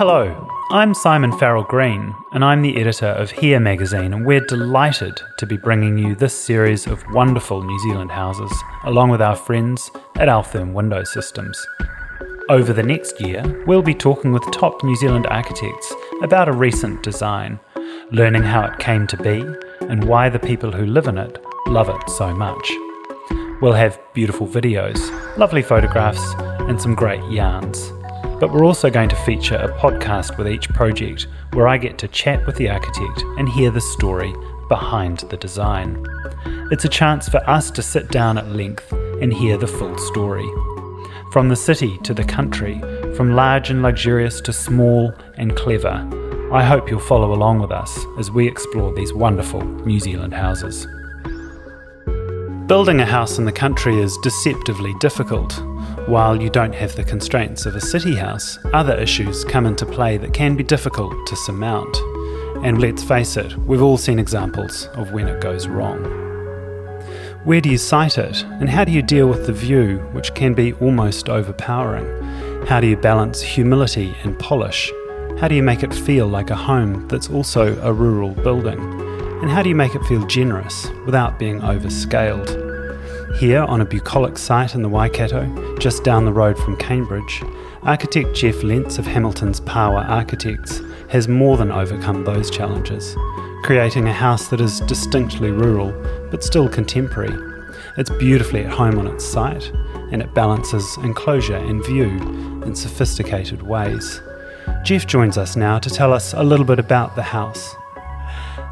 Hello, I'm Simon Farrell Green, and I'm the editor of Here magazine, and we're delighted to be bringing you this series of wonderful New Zealand houses, along with our friends at Altherm Window Systems. Over the next year, we'll be talking with top New Zealand architects about a recent design, learning how it came to be and why the people who live in it love it so much. We'll have beautiful videos, lovely photographs, and some great yarns. But we're also going to feature a podcast with each project where I get to chat with the architect and hear the story behind the design. It's a chance for us to sit down at length and hear the full story. From the city to the country, from large and luxurious to small and clever, I hope you'll follow along with us as we explore these wonderful New Zealand houses. Building a house in the country is deceptively difficult. While you don't have the constraints of a city house, other issues come into play that can be difficult to surmount. And let's face it, we've all seen examples of when it goes wrong. Where do you site it, and how do you deal with the view, which can be almost overpowering? How do you balance humility and polish? How do you make it feel like a home that's also a rural building? And how do you make it feel generous without being overscaled? Here, on a bucolic site in the Waikato, just down the road from Cambridge, architect Jeff Lentz of Hamilton's Power Architects has more than overcome those challenges, creating a house that is distinctly rural but still contemporary. It's beautifully at home on its site, and it balances enclosure and view in sophisticated ways. Jeff joins us now to tell us a little bit about the house.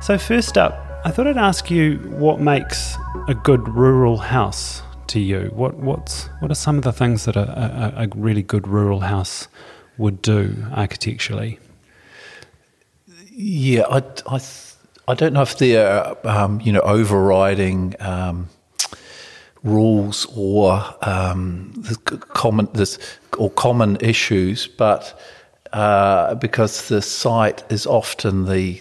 So, first up, I thought I'd ask you what makes a good rural house to you. What what's what are some of the things that a, a, a really good rural house would do architecturally? Yeah, I, I, I don't know if there are um, you know overriding um, rules or um, common this or common issues, but uh, because the site is often the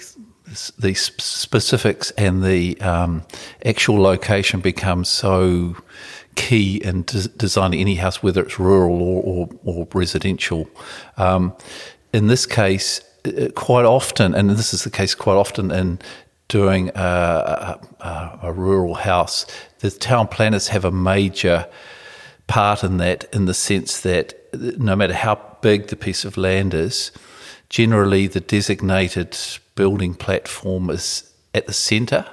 the specifics and the um, actual location become so key in des- designing any house, whether it's rural or, or, or residential. Um, in this case, uh, quite often, and this is the case quite often in doing a, a, a rural house, the town planners have a major part in that, in the sense that no matter how big the piece of land is, generally the designated building platform is at the centre.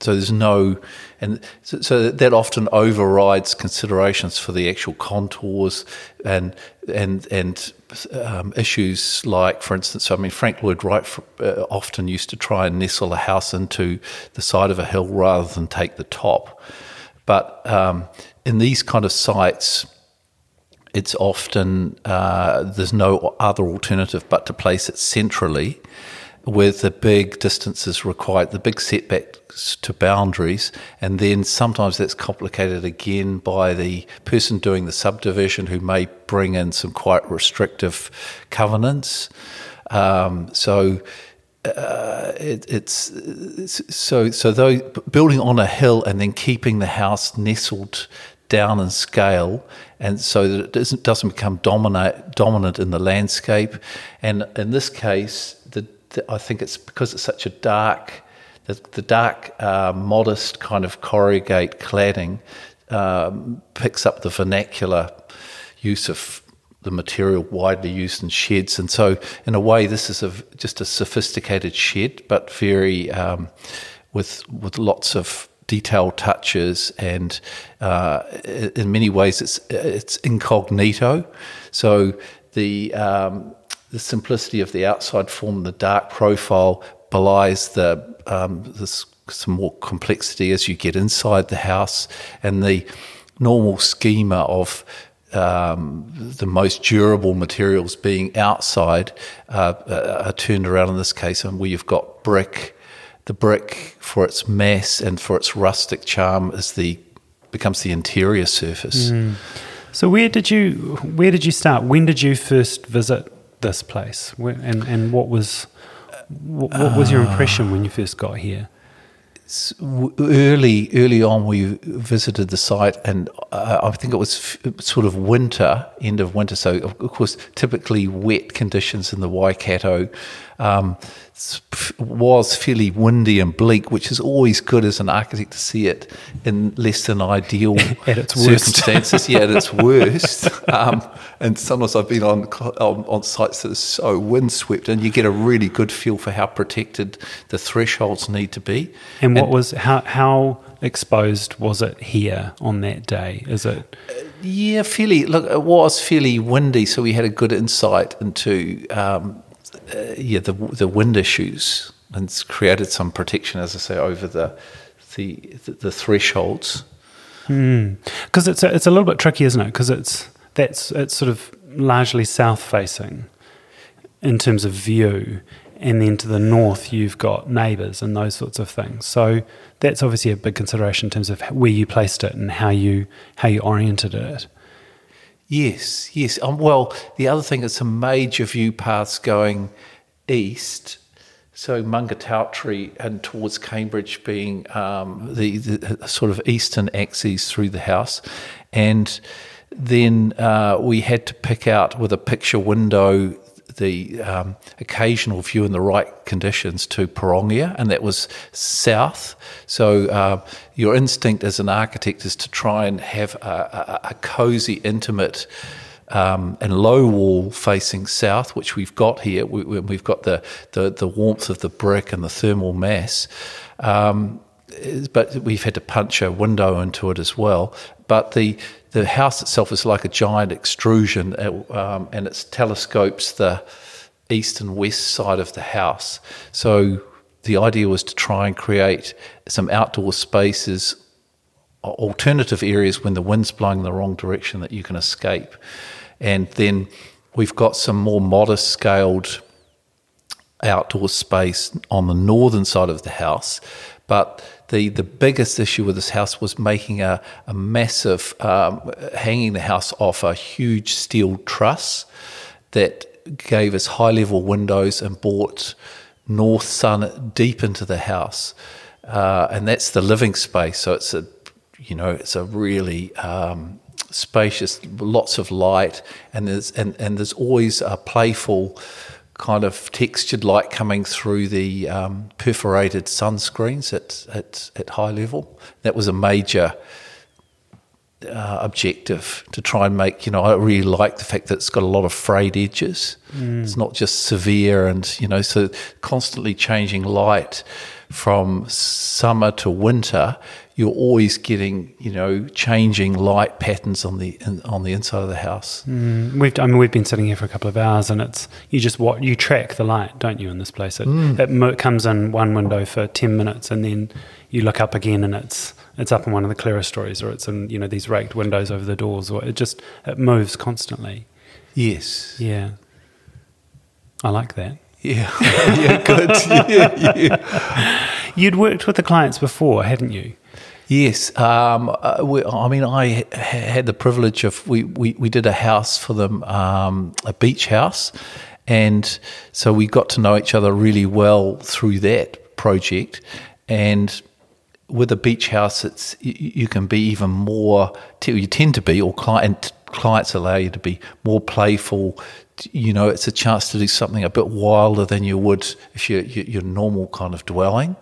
So there's no, and so, that often overrides considerations for the actual contours and and and um, issues like, for instance, I mean Frank Lloyd Wright uh, often used to try and nestle a house into the side of a hill rather than take the top. But um, in these kind of sites, it's often uh, there's no other alternative but to place it centrally with the big distances required, the big setbacks to boundaries, and then sometimes that's complicated again by the person doing the subdivision who may bring in some quite restrictive covenants. Um, so uh, it, it's, it's, so so though building on a hill and then keeping the house nestled down in scale, and so that it doesn't, doesn't become dominate, dominant in the landscape. And in this case, the I think it's because it's such a dark, the, the dark, uh, modest kind of corrugate cladding um, picks up the vernacular use of the material widely used in sheds. And so, in a way, this is a, just a sophisticated shed, but very um, with with lots of detailed touches, and uh, in many ways, it's it's incognito. So the um, the simplicity of the outside form, the dark profile belies the um, this some more complexity as you get inside the house, and the normal schema of um, the most durable materials being outside uh, are turned around in this case, and where you've got brick. The brick, for its mass and for its rustic charm, is the becomes the interior surface. Mm. So where did you where did you start? When did you first visit this place? And and what was what, what was your impression when you first got here? Early early on we visited the site and uh, I think it was f- sort of winter end of winter. So of of course typically wet conditions in the Waikato um, was fairly windy and bleak which is always good as an architect to see it in less than ideal At its worst. circumstances. Yeah at its worst. Um, and sometimes I've been on, on on sites that are so windswept and you get a really good feel for how protected the thresholds need to be. And what was how how exposed was it here on that day? Is it Yeah, fairly. Look, it was fairly windy, so we had a good insight into um, uh, yeah the the wind issues and it's created some protection, as I say, over the the the, the thresholds. because it's a, it's a little bit tricky, isn't it? Because it's that's it's sort of largely south facing in terms of view, and then to the north you've got neighbours and those sorts of things. So that's obviously a big consideration in terms of where you placed it and how you how you oriented it. Yes, yes. Um, well, the other thing is some major view paths going east. So Maungatautari and towards Cambridge being um, the, the sort of eastern axes through the house. And then uh, we had to pick out with a picture window the um, occasional view in the right conditions to Pirongia, and that was south. So uh, your instinct as an architect is to try and have a, a, a cozy, intimate, um, and low wall facing south, which we've got here. We, we've got the, the, the warmth of the brick and the thermal mass. Um, but we've had to punch a window into it as well. But the the house itself is like a giant extrusion, um, and it telescopes the east and west side of the house. So the idea was to try and create some outdoor spaces, alternative areas when the wind's blowing in the wrong direction that you can escape. And then we've got some more modest scaled outdoor space on the northern side of the house. But the, the biggest issue with this house was making a, a massive, um, hanging the house off a huge steel truss that gave us high level windows and brought north sun deep into the house. Uh, and that's the living space. So it's a, you know, it's a really um, spacious, lots of light, and there's and, and there's always a playful kind of textured light coming through the um, perforated sunscreens at, at at high level. That was a major uh, objective to try and make. You know, I really like the fact that it's got a lot of frayed edges. It's not just severe, and you know, so constantly changing light from summer to winter. You're always getting, you know, changing light patterns on the in, on the inside of the house. Mm, we've, I mean, we've been sitting here for a couple of hours, and it's you just what you track the light, don't you? In this place, it, mm. it mo- comes in one window for ten minutes, and then you look up again, and it's it's up in one of the clerestories, or it's in you know these raked windows over the doors, or it just it moves constantly. Yes. Yeah, I like that. Yeah. yeah. Good. yeah, yeah. You'd worked with the clients before, hadn't you? Yes, um, uh, we, I mean, I ha- had the privilege of we, we, we did a house for them, um, a beach house, and so we got to know each other really well through that project. And with a beach house, it's you, you can be even more. You tend to be, or client clients allow you to be more playful. You know, it's a chance to do something a bit wilder than you would if you're your, your normal kind of dwelling.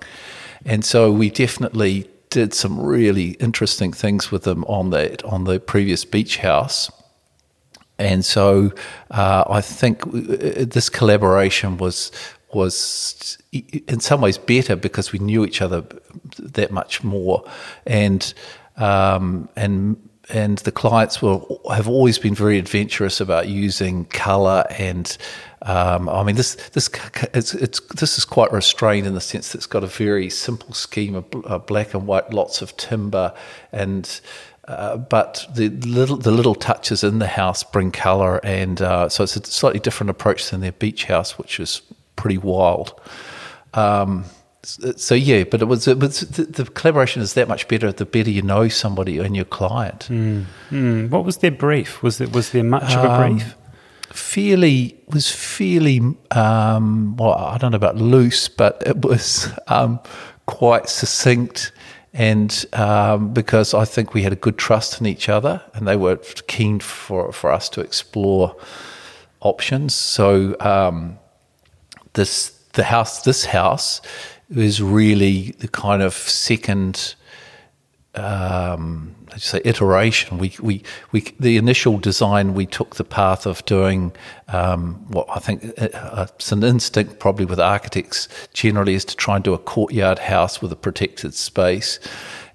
And so we definitely did some really interesting things with them on that on the previous beach house. And so uh, I think this collaboration was was in some ways better because we knew each other that much more, and um, and and the clients have always been very adventurous about using color and um, I mean this this it's, it's this is quite restrained in the sense that it's got a very simple scheme of uh, black and white, lots of timber, and uh, but the little the little touches in the house bring color, and uh, so it's a slightly different approach than their beach house, which is pretty wild. Um, so yeah, but it was, it was the, the, collaboration is that much better. The better you know somebody and your client. Mm. Mm. What was their brief? Was there was there much of a Um, brief? Fairly was fairly um, well. I don't know about loose, but it was um, quite succinct and um, because I think we had a good trust in each other, and they were keen for for us to explore options. So um, this the house, this house, is really the kind of second. Um, say iteration. We, we, we, the initial design, we took the path of doing um, what I think uh, uh, it's an instinct, probably with architects generally, is to try and do a courtyard house with a protected space,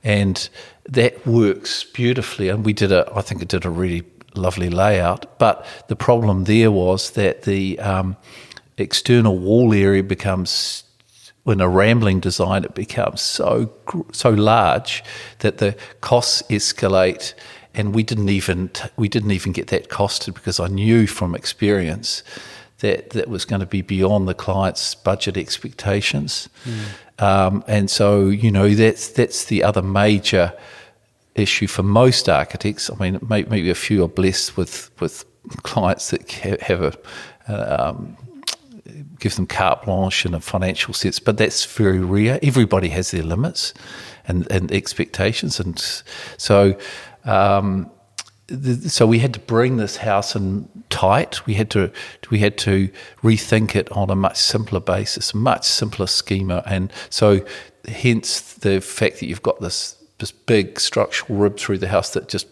and that works beautifully. And we did a, I think it did a really lovely layout. But the problem there was that the um, external wall area becomes in a rambling design, it becomes so so large that the costs escalate, and we didn't even we didn't even get that costed because I knew from experience that that was going to be beyond the client's budget expectations, mm. um, and so you know that's that's the other major issue for most architects. I mean, maybe a few are blessed with with clients that have a um, give them carte blanche in a financial sense, but that's very rare. Everybody has their limits and, and expectations, and so um, so we had to bring this house in tight. We had to we had to rethink it on a much simpler basis, much simpler schema, and so hence the fact that you've got this this big structural rib through the house that just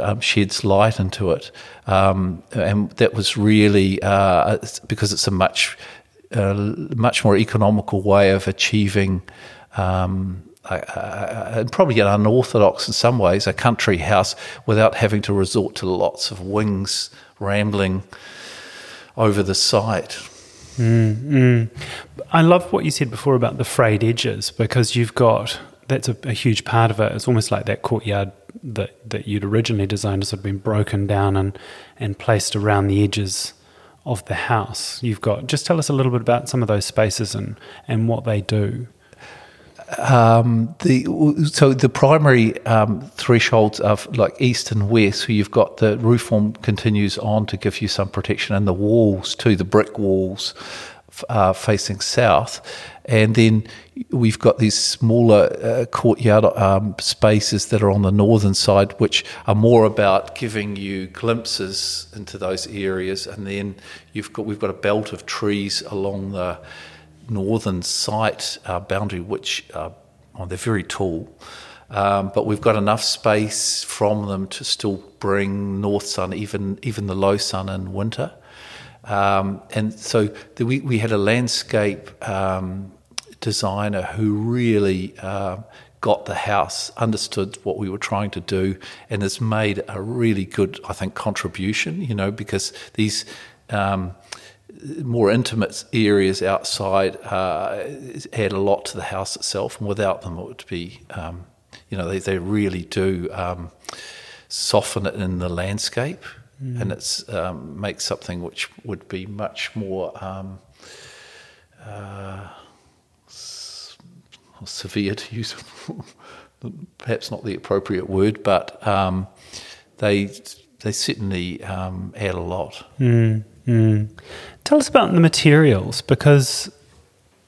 um, sheds light into it. Um, and that was really uh, because it's a much a much more economical way of achieving. Um, and probably an unorthodox in some ways, a country house without having to resort to lots of wings rambling over the site. Mm, mm. I love what you said before about the frayed edges because you've got that's a, a, huge part of it. It's almost like that courtyard that, that you'd originally designed has sort of been broken down and, and placed around the edges of the house you've got. Just tell us a little bit about some of those spaces and, and what they do. Um, the so the primary um, thresholds of like east and west, so you've got the roof form continues on to give you some protection, and the walls too, the brick walls uh, facing south, and then we've got these smaller uh, courtyard um, spaces that are on the northern side, which are more about giving you glimpses into those areas. And then you've got we've got a belt of trees along the northern site uh, boundary, which uh, oh, they're very tall. Um, but we've got enough space from them to still bring north sun, even even the low sun in winter. Um, and so the, we, we had a landscape um, designer who really uh, got the house, understood what we were trying to do, and has made a really good, I think, contribution. You know, because these. Um, more intimate areas outside uh, add a lot to the house itself, and without them, it would be, um, you know, they, they really do um, soften it in the landscape, mm. and it's um, makes something which would be much more um, uh, severe to use perhaps not the appropriate word, but um, they they certainly um, add a lot. Mm, mm. Tell us about the materials because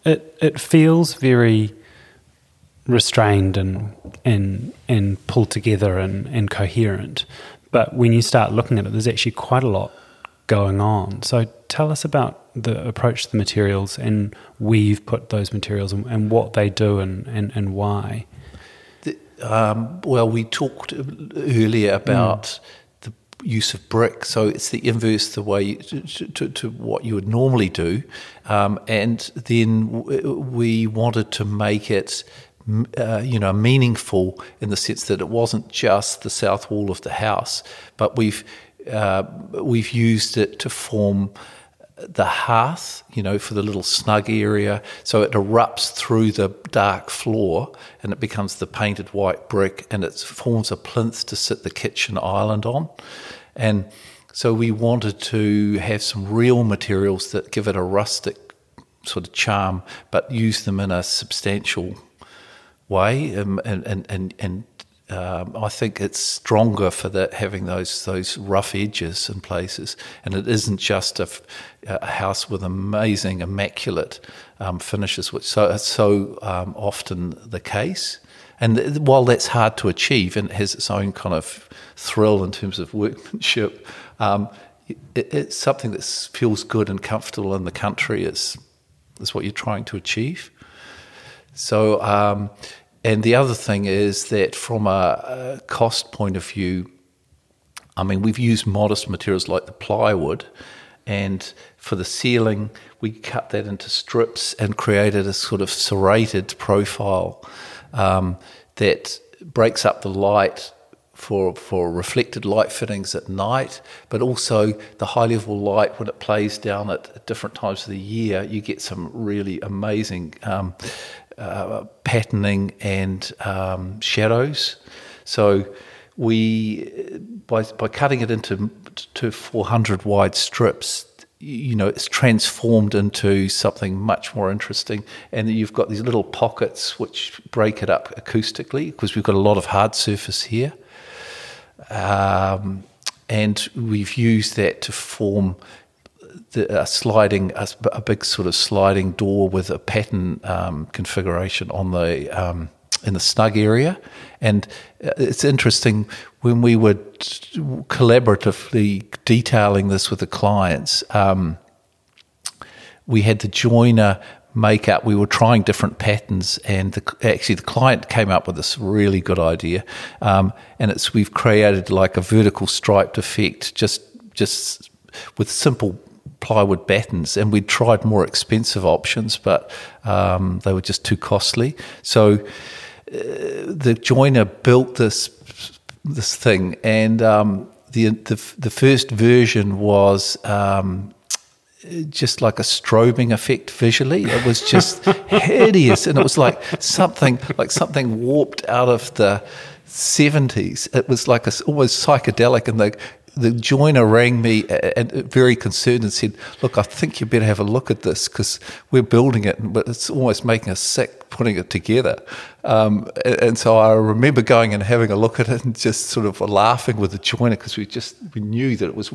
it it feels very restrained and and and pulled together and, and coherent. But when you start looking at it, there's actually quite a lot going on. So tell us about the approach to the materials and where you've put those materials and, and what they do and, and, and why. The, um, well, we talked earlier about mm. the use of brick, so it's the inverse the way to, to, to what you would normally do, um, and then we wanted to make it. Uh, you know, meaningful in the sense that it wasn't just the south wall of the house, but we've uh, we've used it to form the hearth, you know, for the little snug area. So it erupts through the dark floor and it becomes the painted white brick and it forms a plinth to sit the kitchen island on. And so we wanted to have some real materials that give it a rustic sort of charm, but use them in a substantial way and, and, and, and um, I think it's stronger for that having those those rough edges in places, and it isn't just a, a house with amazing, immaculate um, finishes, which so so um, often the case. And th- while that's hard to achieve and it has its own kind of thrill in terms of workmanship, um, it, it's something that feels good and comfortable in the country. Is is what you're trying to achieve. So um, and the other thing is that from a, cost point of view, I mean, we've used modest materials like the plywood, and for the ceiling, we cut that into strips and created a sort of serrated profile um, that breaks up the light for for reflected light fittings at night, but also the high level light when it plays down at different times of the year. You get some really amazing um, uh, patterning and um, shadows. So we, by, by cutting it into to 400 wide strips, you know, it's transformed into something much more interesting. And you've got these little pockets which break it up acoustically because we've got a lot of hard surface here. Um, and we've used that to form the, a sliding, a, a, big sort of sliding door with a pattern um, configuration on the um, in the snug area, and uh, it's interesting when we were collaboratively detailing this with the clients. Um, we had the joiner make up. We were trying different patterns, and the, actually the client came up with this really good idea. Um, and it's we've created like a vertical striped effect, just just with simple plywood battens, and we'd tried more expensive options, but um, they were just too costly. So uh, the joiner built this this thing, and um, the, the, the first version was. Um, just like a strobing effect visually. It was just hideous, and it was like something like something warped out of the seventies. It was like a, almost psychedelic, and the the joiner rang me and very concerned and said, "Look, I think you better have a look at this because we're building it, but it's almost making us sick putting it together." Um, and so I remember going and having a look at it and just sort of laughing with the joiner because we just we knew that it was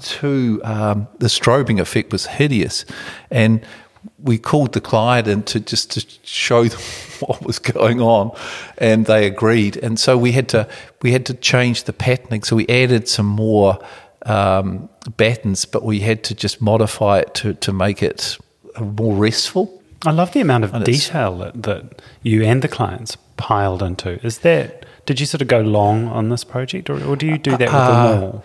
too um, the strobing effect was hideous, and we called the client in to just to show them what was going on, and they agreed. And so we had to we had to change the patterning. So we added some more um, battens, but we had to just modify it to to make it more restful. I love the amount of and detail that, that you and the clients piled into. Is that did you sort of go long on this project, or, or do you do that with uh, them all?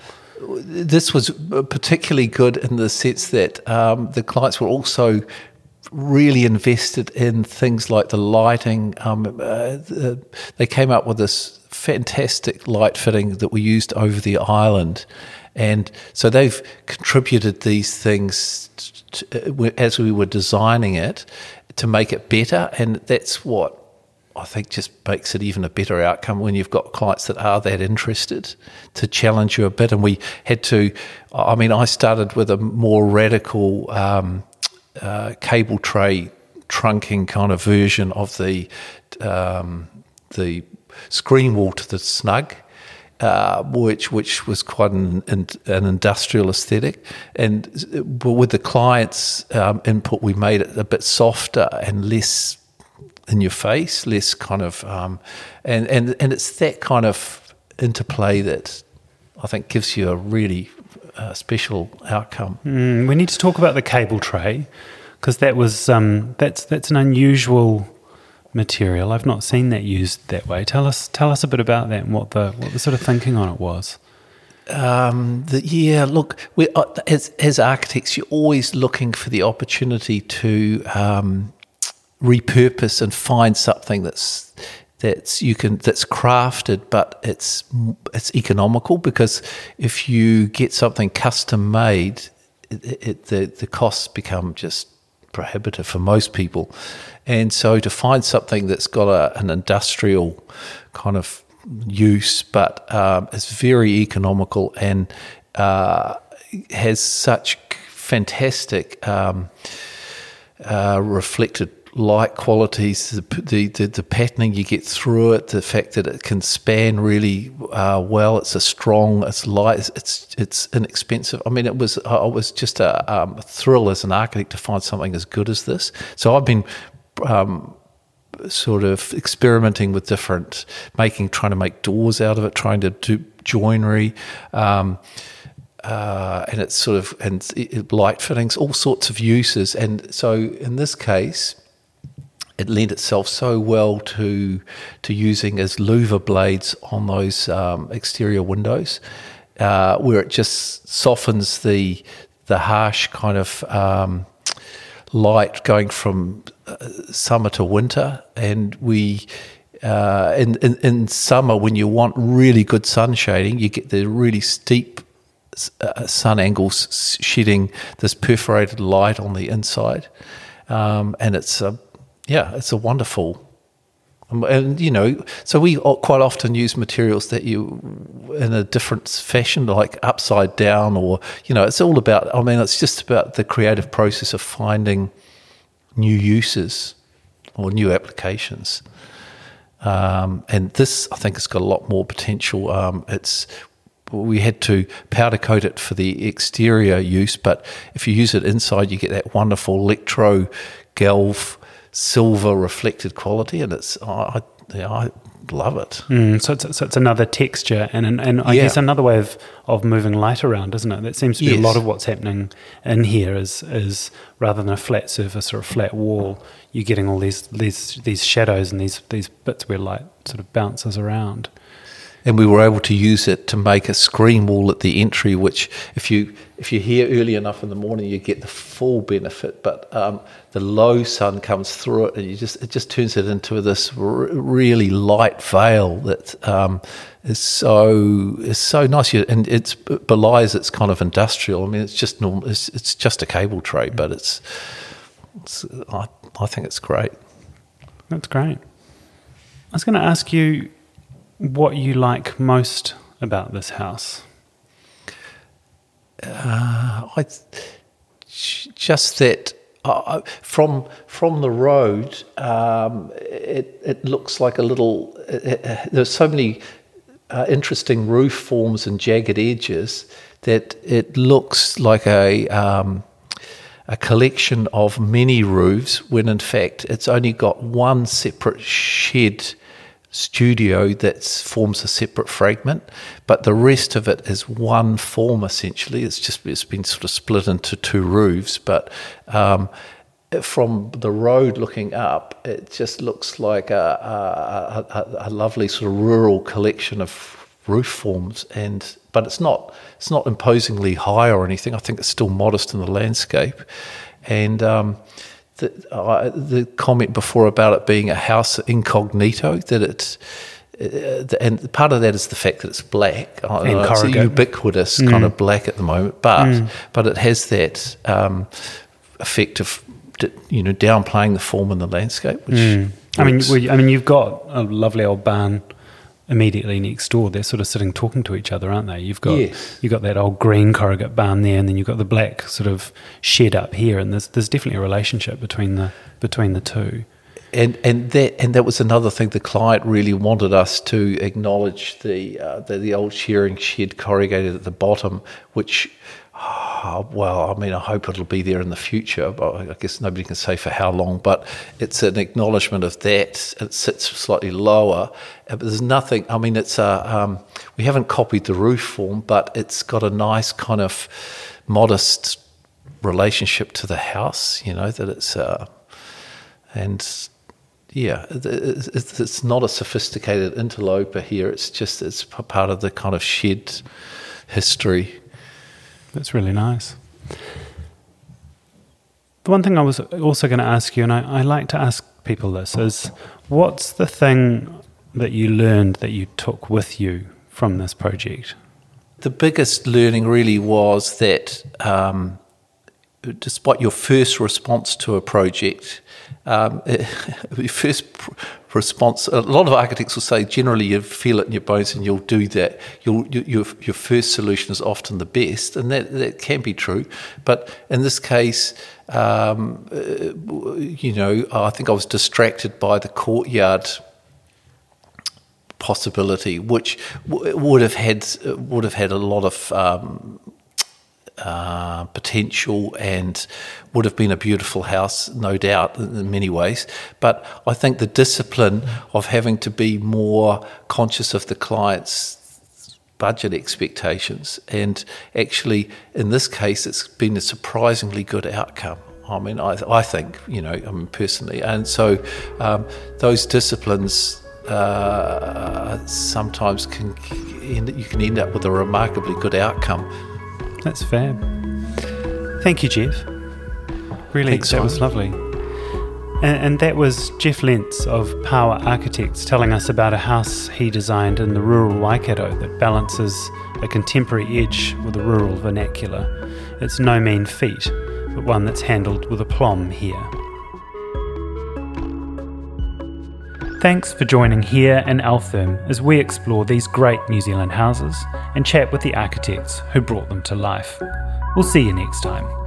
This was particularly good in the sense that um, the clients were also really invested in things like the lighting. Um, uh, the, they came up with this fantastic light fitting that we used over the island. And so they've contributed these things to, uh, as we were designing it to make it better. And that's what I think just makes it even a better outcome when you've got clients that are that interested to challenge you a bit. And we had to, I mean, I started with a more radical um, uh, cable tray trunking kind of version of the um, the screen wall to the snug. Uh, which which was quite an, an industrial aesthetic, and with the client's um, input, we made it a bit softer and less in your face, less kind of, um, and and and it's that kind of interplay that I think gives you a really uh, special outcome. Mm, we need to talk about the cable tray because that was um, that's that's an unusual material. I've not seen that used that way. Tell us tell us a bit about that and what the what the sort of thinking on it was. Um, the, yeah, look, we, uh, as as architects, you're always looking for the opportunity to um, repurpose and find something that's that's you can that's crafted, but it's it's economical because if you get something custom made, it, it, the the costs become just prohibitive for most people. And so to find something that's got a, an industrial kind of use, but um, is very economical and uh, has such fantastic um, uh, reflected light qualities, the, the, the, patterning you get through it, the fact that it can span really uh, well. It's a strong, it's light, it's it's inexpensive. I mean, it was uh, it was just a, um, thrill as an architect to find something as good as this. So I've been. Um, sort of experimenting with different making trying to make doors out of it trying to do joinery um, uh, and it's sort of and light fittings all sorts of uses and so in this case it lent itself so well to to using as louver blades on those um, exterior windows, uh, where it just softens the the harsh kind of um, light going from uh, summer to winter, and we. Uh, in, in, in summer, when you want really good sun shading, you get the really steep uh, sun angles shedding this perforated light on the inside, um, and it's a yeah, it's a wonderful. Um, and you know, so we quite often use materials that you in a different fashion, like upside down, or you know, it's all about. I mean, it's just about the creative process of finding new uses or new applications. Um, and this, I think, has got a lot more potential. Um, it's we had to powder coat it for the exterior use, but if you use it inside, you get that wonderful electro galv silver reflected quality, and it's I, I, I love it. Mm, so, it's, so it's another texture and and, and I yeah. guess another way of, of moving light around, isn't it? That seems to be yes. a lot of what's happening in here. Is is rather than a flat surface or a flat wall, you're getting all these these these shadows and these these bits where light sort of bounces around and we were able to use it to make a screen wall at the entry, which if you if you're here early enough in the morning, you get the full benefit. But um, the low sun comes through it, and you just it just turns it into this r- really light veil that um, is so is so nice. And it belies it's kind of industrial. I mean, it's just normal. It's, it's just a cable tray, but it's, it's I, I think it's great. That's great. I was going to ask you what you like most about this house? Uh, I, just that uh, from from the road, um, it it looks like a little. It, it, there's so many uh, interesting roof forms and jagged edges that it looks like a. Um, a collection of many roofs when in fact it's only got one separate shed studio that forms a separate fragment, but the rest of it is one form essentially. It's just it's been sort of split into two roofs, but um, from the road looking up, it just looks like a, a, a, a, lovely sort of rural collection of roof forms, and but it's not it's not imposingly high or anything. I think it's still modest in the landscape, and um, the, uh, the comment before about it being a house incognito, that it's uh, and part of that is the fact that it's black. it's ubiquitous mm. kind of black at the moment, but mm. but it has that um, effect of you know downplaying the form and the landscape. Which mm. I mean, I mean, you've got a lovely old barn immediately next door, they're sort of sitting talking to each other, aren't they? You've got yes. you've got that old green corrugate barn there, and then you've got the black sort of shed up here, and there's there's definitely a relationship between the between the two. And and that and that was another thing the client really wanted us to acknowledge the uh, the, the old shearing shed corrugated at the bottom, which Oh, well, I mean, I hope it'll be there in the future, but I guess nobody can say for how long. But it's an acknowledgement of that. It sits slightly lower, there's nothing. I mean, it's a um, we haven't copied the roof form, but it's got a nice kind of modest relationship to the house. You know that it's uh, and yeah, it's not a sophisticated interloper here. It's just it's part of the kind of shed history that's really nice. The one thing I was also going to ask you, and I, I like to ask people this, is what's the thing that you learned that you took with you from this project? The biggest learning really was that um, despite your first response to a project, um, your first response, a lot of architects will say generally you feel it in your bones and you'll do that. You'll, you, your, your first solution is often the best, and that, that can be true. But in this case, um, uh, you know, I think I was distracted by the courtyard possibility, which w- would have had would have had a lot of um, uh, potential and would have been a beautiful house, no doubt, in many ways. But I think the discipline of having to be more conscious of the client's budget expectations, and actually, in this case, it's been a surprisingly good outcome. I mean, I, I think, you know, I mean, personally. And so um, those disciplines uh, sometimes can, you can end up with a remarkably good outcome that's fair. Thank you, Jeff. Really, Thanks, that was lovely. And, and, that was Jeff Lentz of Power Architects telling us about a house he designed in the rural Waikato that balances a contemporary edge with a rural vernacular. It's no mean feat, but one that's handled with aplomb here. Thanks for joining here in Altherm as we explore these great New Zealand houses and chat with the architects who brought them to life. We'll see you next time.